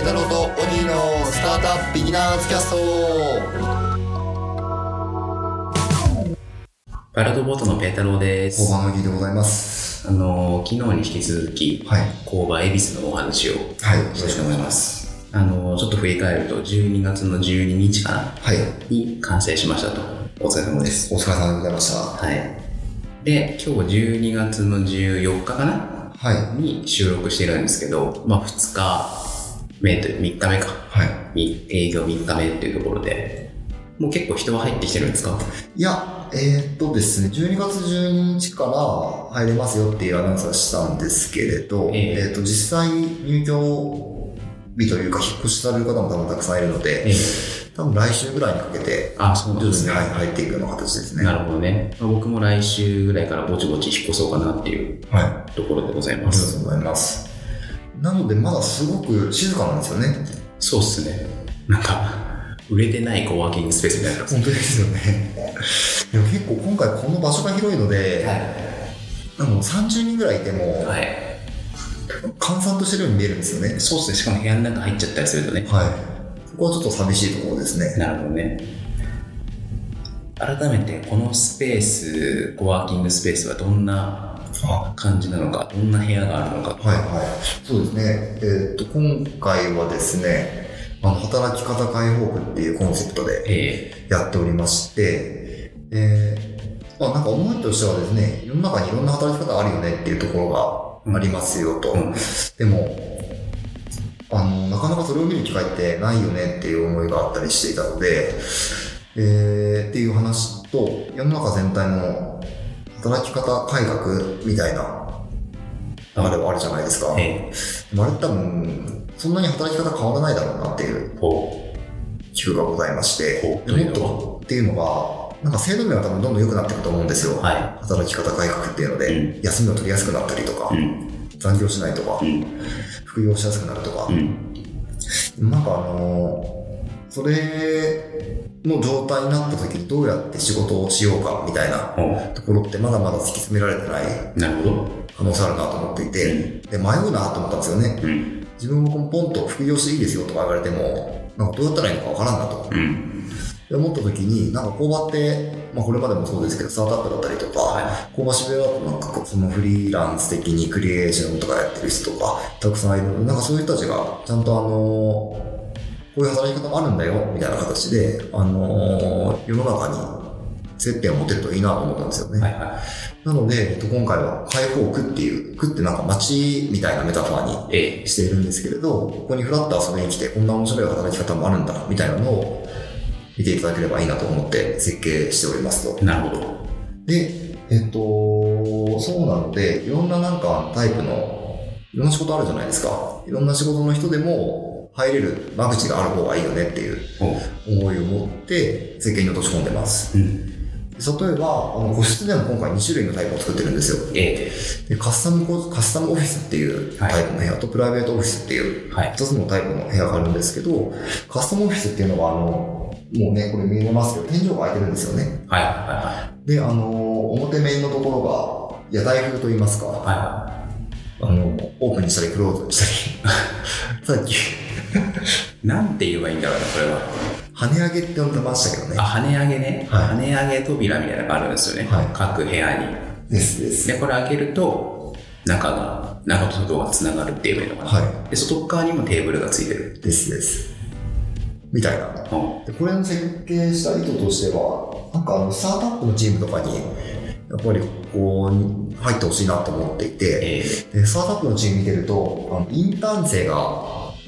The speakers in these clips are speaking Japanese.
イ太郎とオニーのスタートアップビギナーズキャストパイロットボートのペータローです。後半の儀でございますあの、昨日に引き続き、はい工場恵比寿のお話をはいしたいと思います。あの、ちょっと振り返ると、12月の12日かなはいに完成しましたと。お疲れ様です。お疲れ様でございましたはい。で、今日12月の14日かなはいに収録してるんですけど、まあ2日目という、3日目か。はいに営業3日目っていうところで、もう結構人は入ってきてるんですか？いやえーっとですね12月12日から入れますよっていうアナウンスはしたんですけれど、えええーっと実際入居日というか引っ越しされる方も多分たくさんいるので、ええ。多分来週ぐらいにかけてあ、そうなん徐々にですね。はい入っていくような形ですねなるほどね。まあ僕も来週ぐらいからぼちぼち引っ越そうかなっていうはいあところでございりがとます。うございますなのでまだすごく静かなんですよねそうっすね。なんか、売れてないコワーキングスペースみたいな。本当ですよねでも結構今回この場所が広いので、あの30人ぐらいいても、はい。閑散としてるように見えるんですよねそうっすね。しかも部屋の中入っちゃったりするとね。はいそこはちょっと寂しいところですねなるほどね。改めて、このスペース、コワーキングスペースはどんなあ感じなのか、どんな部屋があるのか。はいはいそうですねえーっと今回はですねあの働き方解放区っていうコンセプトでえやっておりまして、で、まあなんか思いとしてはですね、世の中にいろんな働き方あるよねっていうところがありますよと。えうん。でも、あの、なかなかそれを見る機会ってないよねっていう思いがあったりしていたので、えー、っていう話と、世の中全体の働き方改革みたいな流れはあるじゃないですか。えでもあれ多分、そんなに働き方変わらないだろうなっていうえほ寄付がございましてもっとっていうのが、なんか制度面は多分どんどん良くなっていくと思うんですよ。う。は働き方改革っていうので、う休みを取りやすくなったりとか、い。うん。残業しないとかう、ん。副業しやすくなるとかう、ん。なんかあのーそれの状態になった時にどうやって仕事をしようかみたいなほところってまだまだ突き詰められてないう。なるほど。可能性あるなと思っていて、で、迷うなと思ったんですよね。うん。自分もポンと副業していいですよとか言われても、なんかどうやったらいいのかわからんなと。うん。で思った時に、なんか工場って、まあこれまでもそうですけど、スタートアップだったりとか、は工場渋谷だとなんかそのフリーランス的にクリエーションとかやってる人とか、たくさんいるなんかそういう人たちが、ちゃんとあのーこういう働き方もあるんだよ、みたいな形で、あのー世の中に接点を持てるといいなと思ったんですよね。はいはなので、えっと、今回は解放区っていう、区ってなんか街みたいなメタファーにしているんですけれど、ここにフラッと遊びに来て、こんな面白い働き方もあるんだ、みたいなのを見ていただければいいなと思って設計しておりますと。なるほど。で、えっと、そうなので、いろんななんかタイプの、いろんな仕事あるじゃないですか。いろんな仕事の人でも入れる間口がある方がいいよねっていうほ思いを持って設計に落とし込んでます。う。うん。例えば、あの個室でも今回2種類のタイプを作ってるんですよ。えでカスタムコ、カスタムオフィスっていうタイプの部屋と、プライベートオフィスっていうえはい。二つのタイプの部屋があるんですけど、カスタムオフィスっていうのは、あの、もうね、これ見えますけど、天井が開いてるんですよね。はいはいはで、あの、表面のところが、屋台風と言いますか、い。はいはあの、オープンにしたり、クローズにしたり、さっき、い。なんて言えばいいんだろうな、これは。跳ね上げって呼んでましたけどね。あ、跳ね上げね。はい跳ね上げ扉みたいなのがあるんですよね。はい各部屋に。ですです。で、これ開けると、中が、中と外が繋がるって言えばいいのかな。はで、外側にもテーブルがついてる。い。ですです。みたいな。うん。でこれの設計した意図としては、なんかあの、スタートアップのチームとかに、やっぱりこう、入ってほしいなと思っていて、えでスタートアップのチーム見てると、あのインターン生が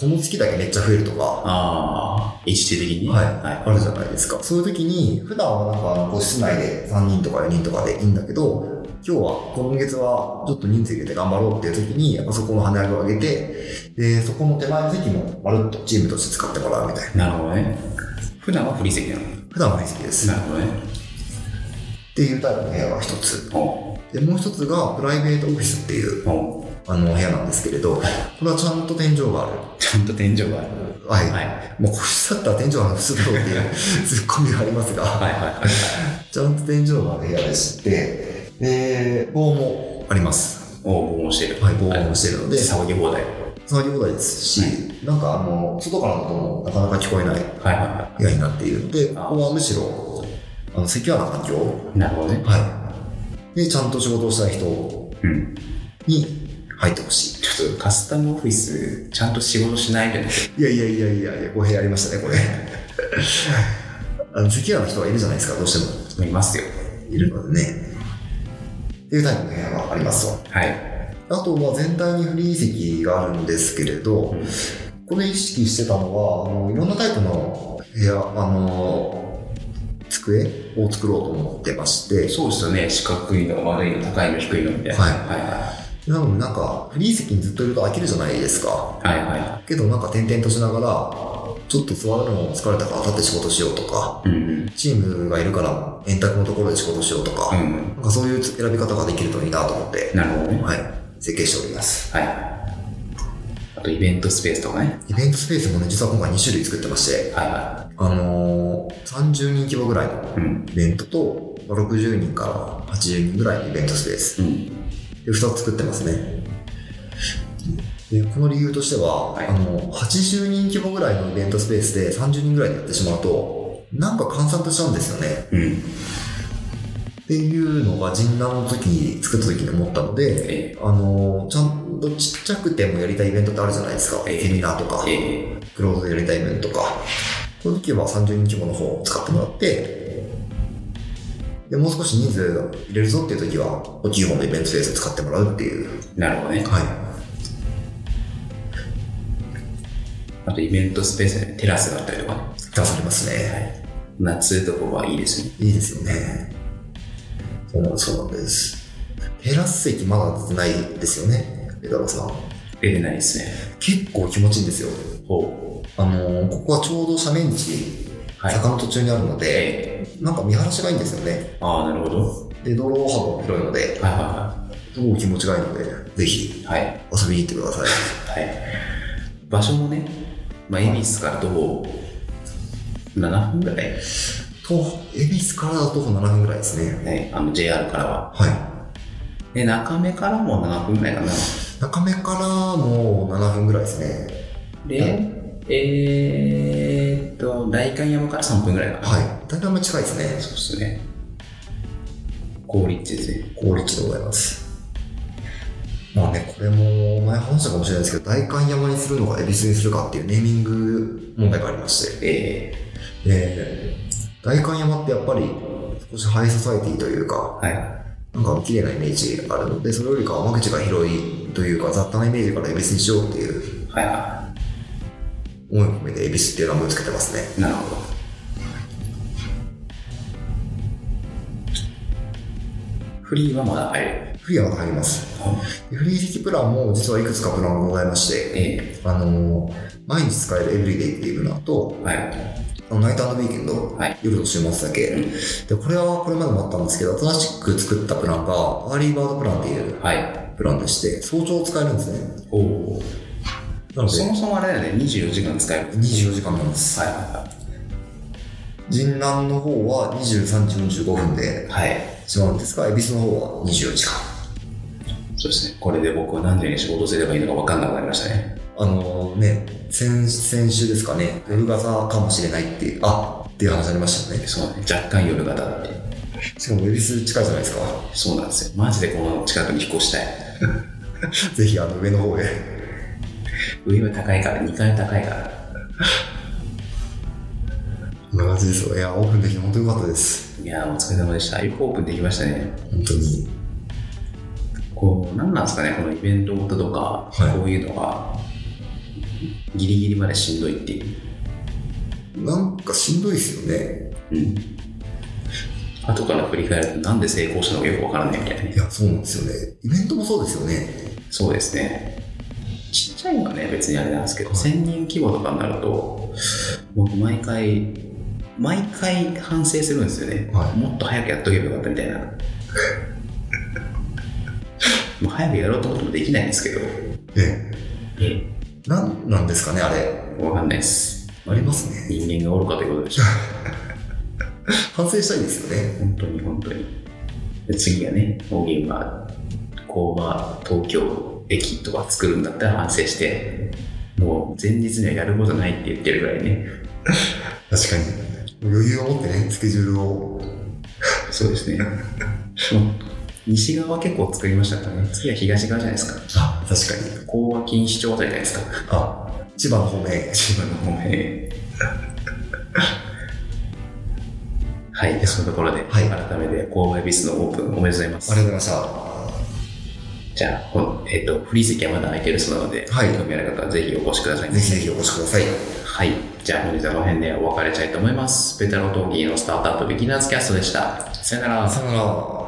この月だけめっちゃ増えるとー、か、ああ、一時的に？はい、はあるじゃないですか。そういう時に、普段はなんかあの個室内で3人とか4人とかでいいんだけど、今日は、今月はちょっと人数入れて頑張ろうっていう時に、あそこの跳ね上げを上げて、で、そこの手前の席もまるっとチームとして使ってもらうみたいな。い。なるほどね。普段はフリー席なの？普段はない席です。っなるほどね。ていうタイプの部屋が一つ。おで、もう一つがプライベートオフィスっていうおあの部屋なんですけれど、これはちゃんと天井がある。ちゃんと天井がある。はい。はい。もう個室だったら天井が普通だろうっていうツッコミがありますが、はいはいはい。ちゃんと天井がある部屋でして、で、防もあります。おお、もしてる。はい、防音もしてるので、騒ぎ放題。つなぎ放題ですし、なんかあの、外からの音もなかなか聞こえないはいは部屋になっているので、あここはむしろ、あの、セキュアな環境い。なるほどね。はい。で、ちゃんと仕事をしたい人うん。に入ってほしい。ちょっとカスタムオフィス、ちゃんと仕事しないじゃないいやいやいやいやいや、語弊ありましたね、これ。あの、セキュアな人がいるじゃないですか、どうしても。いますよ。いるのでね。っていうタイプの部屋がありますわ。はい。あとは全体にフリー席があるんですけれど、うんこれ意識してたのは、あの、いろんなタイプの部屋、あの、机を作ろうと思ってまして、そうですよね。四角いの、丸いの、高いの、低いのみたいな。はいはなのでなんか、フリー席にずっといると飽きるじゃないですか。いはい。はいはけどなんか転々としながら、ちょっと座るの疲れたから立って仕事しようとか、い。うんチームがいるから円卓のところで仕事しようとか、うん。うん。なんかそういう選び方ができるといいなと思って、なるほどね。はい、設計しております。はい。あと、イベントスペースとかね。イベントスペースもね、実は今回2種類作ってまして、はいはあのー、30人規模ぐらいのい。うん。イベントと、まあ60人から80人ぐらいのイベントスペース。うん。で、2つ作ってますね。で、この理由としては、はいあの、80人規模ぐらいのイベントスペースで30人ぐらいでやってしまうと、なんか閑散としちゃうんですよね。うん。っていうのが、陣南の時に作った時に思ったので、えあの、ちゃんとちっちゃくてもやりたいイベントってあるじゃないですか。ええセミナーとか、えクローズでやりたいイベントとか。この時は30人規模の方を使ってもらって、で、もう少し人数入れるぞっていう時は、大きい方のイベントスペースを使ってもらうっていう。えなるほどね。はい。あと、イベントスペースでテラスがあったりとか？ね。助かりますね。夏とかはいいですね。いいですよね。そうなんそうなんです。テラス席まだ出てないですよね。ペダロさん。出てないですね。結構気持ちいいんですよ。ほあのーここはちょうど斜面地、う。はい。坂の途中にあるので、えなんか見晴らしがいいんですよね。えああ、なるほど。で、道路幅も広いので、はいはすごく気持ちがいいので、ぜひいはい。はい。遊びに行ってください。はい。場所もね、まあ、恵比寿から徒歩7分ぐらい。と、恵比寿からだと徒歩7分ぐらいですね。ね、あの JR からは。はい。で、中目からも7分ぐらいかな。中目からも7分ぐらいですね。で、えーっと、代官山から3分ぐらいかな。はい。大体あんまり近いですね。そうですね。高立地ですね。高立地でございます。まあね、これも前話したかもしれないですけど、代官山にするのか恵比寿にするかっていうネーミング問題がありまして、えで、代官山ってやっぱり少しハイソサイティというか、ー、はい。なんか綺麗なイメージがあるので、それよりかは間口が広いというか、雑多なイメージから恵比寿にしようっていうはいは思いを込めて恵比寿っていう名前をつけてますね。い。なるほど。フリーはまだ入る？フリーはまた入ります。でフリー席プランも実はいくつかプランがございまして、えあのー毎日使える everyday っていうプランと、ー、はい。 night weekend、はい夜と週末だけ、うんで、これはこれまでもあったんですけど、新しく作ったプランが、 early bird プランっていうはい。プランでして、早朝使えるんですね。おお。なので、そもそもあれだよね、24時間使える。24時間なんです。はいは神南の方は23時45分でいはい。はい。しまうんですが、恵比寿の方は24時間。そうですね。これで僕は何時に仕事すればいいのか分かんなくなりましたね。あのね、先、先週ですかね、夜型かもしれないっていう、あっていう話ありましたよね。そうね。若干夜型って。しかも恵比寿近いじゃないですか。そうなんですよ。マジでこの近くに引っ越したい。ぜひあの上の方へ。上は高いから、2階は高いから。こんな感じですよ。いや、オープンできて本当に良かったです。いやー、お疲れ様でした。よくオープンできましたね。本当に。こう、なんなんですかね、このイベントごととか、はいこういうのが、ギリギリまでしんどいっていう。なんかしんどいですよね。うん。後から振り返ると、なんで成功したのかよくわからないみたいなねい。や、そうなんですよね。イベントもそうですよね。そうですね。ちっちゃいのはね、別にあれなんですけど、はい1000人規模とかになると、僕毎回、毎回反省するんですよね。はいもっと早くやっとけばよかったみたいな。もう早くやろうと思ってもできないんですけど、えええ。なんなんですかね、あれ。え、わかんないです。ありますね。人間が愚かということでしょ。反省したいですよね。本当に本当に。で次がね、大ゲームは、工場、東京、駅とか作るんだったら反省して、もう前日にはやることないって言ってるぐらいね。確かに。余裕を持ってね、スケジュールを。そうですね。西側は結構作りましたからね。次は東側じゃないですか。あ、確かに。講和禁止町あたりじゃないですか。あ、千葉の方面。千葉の方面。はい。で、そのところで、はい改めて、購買ビスのオープンおめでとうございます。ありがとうございましじゃあ、えっ、と、フリー席はまだ空いてるそうなので、はい興味ある方はぜひお越しくださいた。ぜひぜひお越しください。はい。じゃあ、本日はこの辺でお別れしたいと思います。ペタロトーキーのスタートアップビギナーズキャストでした。さよなら。さよなら。